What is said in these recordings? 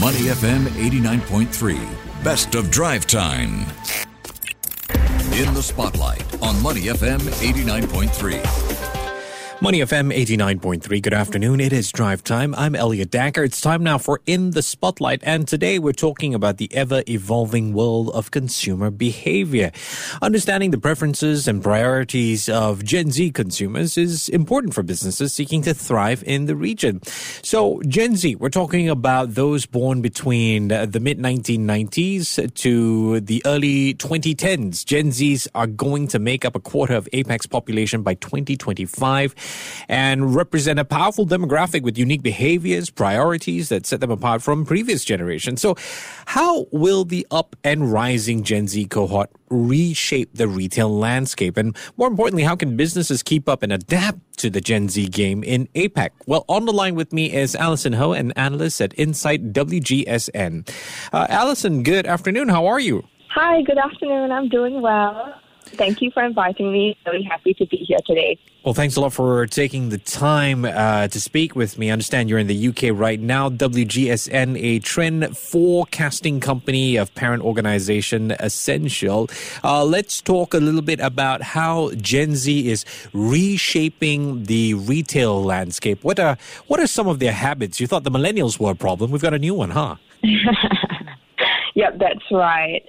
Money FM 89.3. Best of drive time. In the spotlight on Money FM 89.3. Money FM 89.3. Good afternoon. It is drive time. I'm Elliott Danker. It's time now for In the Spotlight. And today we're talking about the ever evolving world of consumer behavior. Understanding the preferences and priorities of Gen Z consumers is important for businesses seeking to thrive in the region. So, Gen Z, we're talking about those born between the mid 1990s to the early 2010s. Gen Zs are going to make up a quarter of APAC's population by 2025 and represent a powerful demographic with unique behaviors, priorities that set them apart from previous generations. So, how will the up and rising Gen Z cohort reshape the retail landscape? And more importantly, how can businesses keep up and adapt to the Gen Z game in APAC? Well, on the line with me is Alison Ho, an analyst at Insight WGSN. Uh, Alison, good afternoon. How are you? Hi, good afternoon. I'm doing well. Thank you for inviting me. Really happy to be here today. Well, thanks a lot for taking the time uh, to speak with me. I understand you're in the UK right now. WGSN, a trend forecasting company of parent organization Ascential. Uh, let's talk a little bit about how Gen Z is reshaping the retail landscape. What are what are some of their habits? You thought the millennials were a problem. We've got a new one, huh? yep, that's right.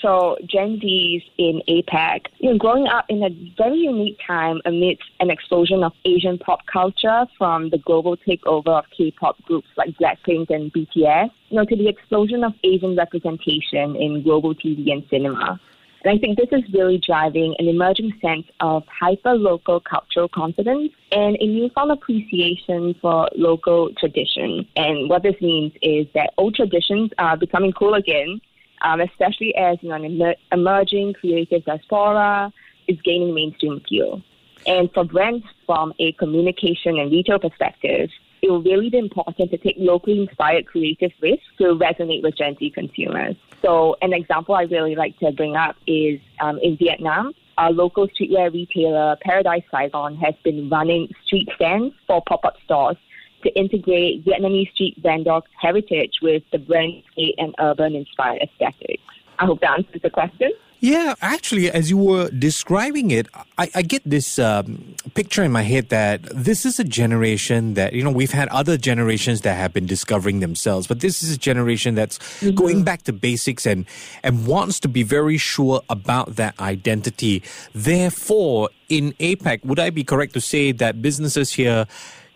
So Gen Zs in APAC, you know, growing up in a very unique time amidst an explosion of Asian pop culture from the global takeover of K-pop groups like Blackpink and BTS, you know, to the explosion of Asian representation in global TV and cinema. And I think this is really driving an emerging sense of hyper local cultural confidence and a newfound appreciation for local tradition. And what this means is that old traditions are becoming cool again um, especially as you know, an emer- emerging creative diaspora is gaining mainstream appeal. And for brands from a communication and retail perspective, it will really be important to take locally inspired creative risks to resonate with Gen Z consumers. So, an example I really like to bring up is um, in Vietnam. Our local streetwear retailer Paradise Saigon has been running street stands for pop-up stores to integrate Vietnamese street vendor heritage with the brand and urban inspired aesthetic. I hope that answers the question. Yeah, actually, as you were describing it, I, I get this um, picture in my head that this is a generation that, you know, we've had other generations that have been discovering themselves, but this is a generation that's mm-hmm. going back to basics and, and wants to be very sure about that identity. Therefore, in APAC, would I be correct to say that businesses here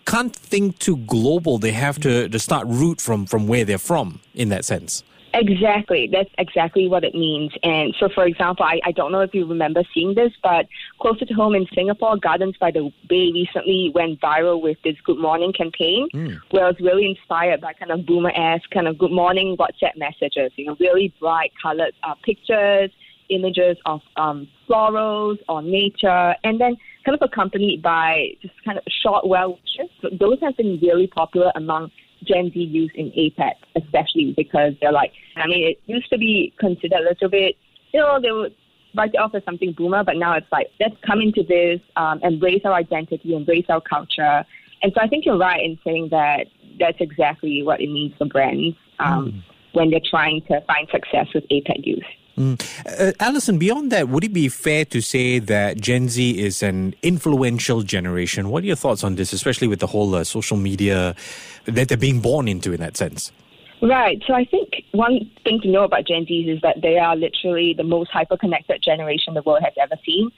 can't think too global. They have to, to start root from, from where they're from in that sense. Exactly. That's exactly what it means. And so, for example, I, I don't know if you remember seeing this, but closer to home in Singapore, Gardens by the Bay recently went viral with this Good Morning campaign, mm. where it was really inspired by kind of boomer esque kind of Good Morning WhatsApp messages, you know, really bright colored uh, pictures, images of um, florals or nature, and then kind of accompanied by just kind of short well wishes. So those have been really popular among Gen Z youth in APAC, especially because they're like, I mean, it used to be considered a little bit, you know, they would write it off as something boomer, but now it's like, let's come into this, um, embrace our identity, embrace our culture. And so I think you're right in saying that that's exactly what it means for brands um, mm. when they're trying to find success with APAC youth. Mm. Uh, Alison, beyond that, would it be fair to say that Gen Z is an influential generation? What are your thoughts on this, especially with the whole uh, social media that they're being born into in that sense? Right. So I think one thing to know about Gen Zs is that they are literally the most hyper-connected generation the world has ever seen.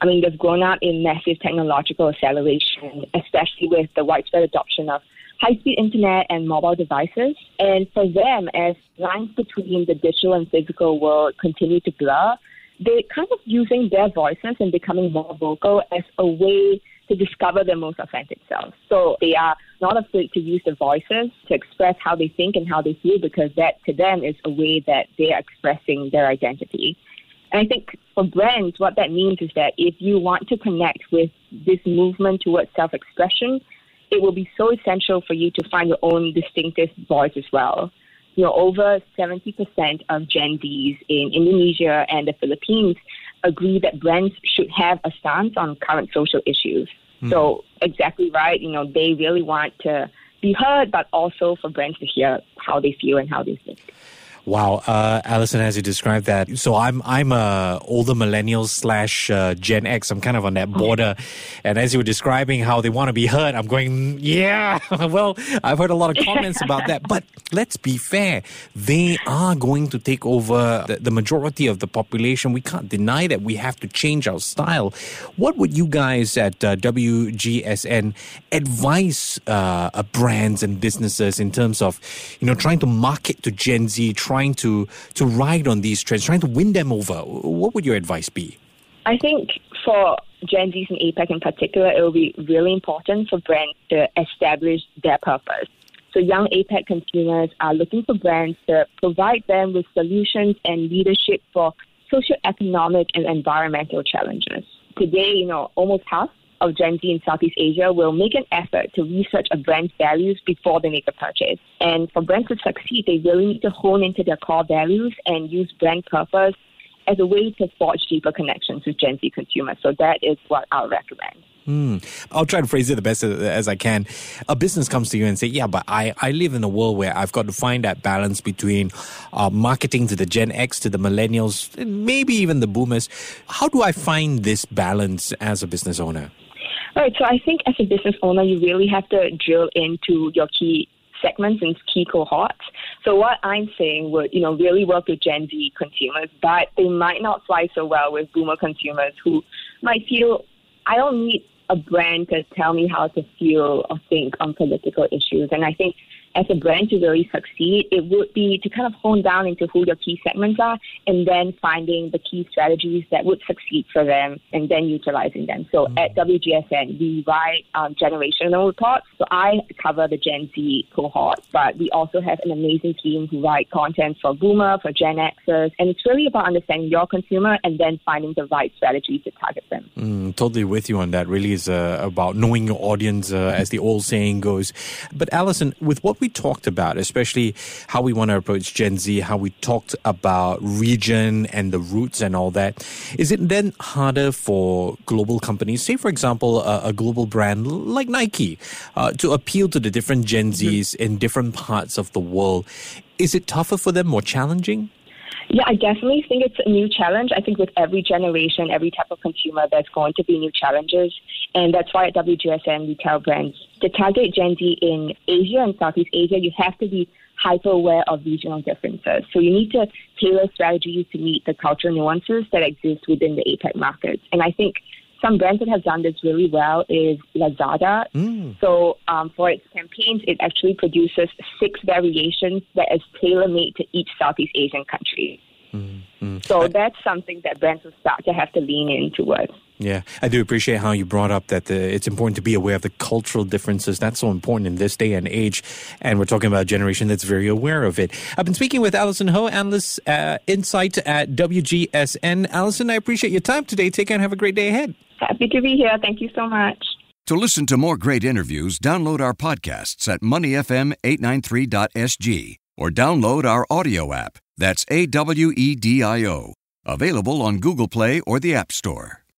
I mean, they've grown up in massive technological acceleration, especially with the widespread adoption of high speed internet and mobile devices. And for them, as lines between the digital and physical world continue to blur, they're kind of using their voices and becoming more vocal as a way to discover their most authentic selves. So they are not afraid to use their voices to express how they think and how they feel because that to them is a way that they are expressing their identity. And I think for brands, what that means is that if you want to connect with this movement towards self expression, it will be so essential for you to find your own distinctive voice as well. You know, over 70% of Gen Zs in Indonesia and the Philippines agree that brands should have a stance on current social issues. Mm. So exactly right. You know, they really want to be heard, but also for brands to hear how they feel and how they think. Wow, uh, Alison, as you described that, so I'm I'm a older millennial slash uh, Gen X. I'm kind of on that oh. border, and as you were describing how they want to be heard, I'm going, yeah. well, I've heard a lot of comments about that, but let's be fair, they are going to take over the, the majority of the population. We can't deny that. We have to change our style. What would you guys at uh, WGSN advise uh, brands and businesses in terms of, you know, trying to market to Gen Z? Trying to to ride on these trends, trying to win them over? What would your advice be? I think for Gen Zs and APAC in particular, it will be really important for brands to establish their purpose. So young APAC consumers are looking for brands to provide them with solutions and leadership for socioeconomic and environmental challenges. Today, you know, almost half of Gen Z in Southeast Asia will make an effort to research a brand's values before they make a purchase. And for brands to succeed, they really need to hone into their core values and use brand purpose as a way to forge deeper connections with Gen Z consumers. So that is what I'll recommend. Hmm. I'll try to phrase it the best as I can. A business comes to you and say, "Yeah, but I, I live in a world where I've got to find that balance between uh, marketing to the Gen X, to the millennials, maybe even the boomers. How do I find this balance as a business owner?" Right. So I think as a business owner, you really have to drill into your key segments and key cohorts. So what I'm saying would, you know, really work with Gen Z consumers, but they might not fly so well with boomer consumers who might feel, I don't need a brand to tell me how to feel or think on political issues. And I think as a brand to really succeed, it would be to kind of hone down into who your key segments are and then finding the key strategies that would succeed for them and then utilizing them. So mm-hmm. at WGSN, we write um, generational reports. So I cover the Gen Z cohort, but we also have an amazing team who write content for Boomer, for Gen Xers, and it's really about understanding your consumer and then finding the right strategies to target them. Mm, totally with you on that. Really is uh, about knowing your audience, uh, as the old saying goes. But Alison, with what we talked about, especially how we want to approach Gen Z, how we talked about region and the roots and all that. Is it then harder for global companies, say, for example, a, a global brand like Nike, uh, to appeal to the different Gen Zs in different parts of the world? Is it tougher for them, more challenging? Yeah, I definitely think it's a new challenge. I think with every generation, every type of consumer, there's going to be new challenges. And that's why at WGSN, we tell brands to target Gen Z in Asia and Southeast Asia, you have to be hyper aware of regional differences. So you need to tailor strategies to meet the cultural nuances that exist within the APAC markets. And I think some brands that have done this really well is Lazada. Mm. So um, for its campaigns, it actually produces six variations that is tailor made to each Southeast Asian country. Mm, So that's something that brands will start to have to lean in towards. Yeah, I do appreciate how you brought up that the, it's important to be aware of the cultural differences. That's so important in this day and age. And we're talking about a generation that's very aware of it. I've been speaking with Alison Ho, analyst uh, insight at WGSN. Alison, I appreciate your time today. Take care and have a great day ahead. Happy to be here. Thank you so much. To listen to more great interviews, download our podcasts at moneyfm893.sg or download our audio app. That's A W E D I O. Available on Google Play or the App Store.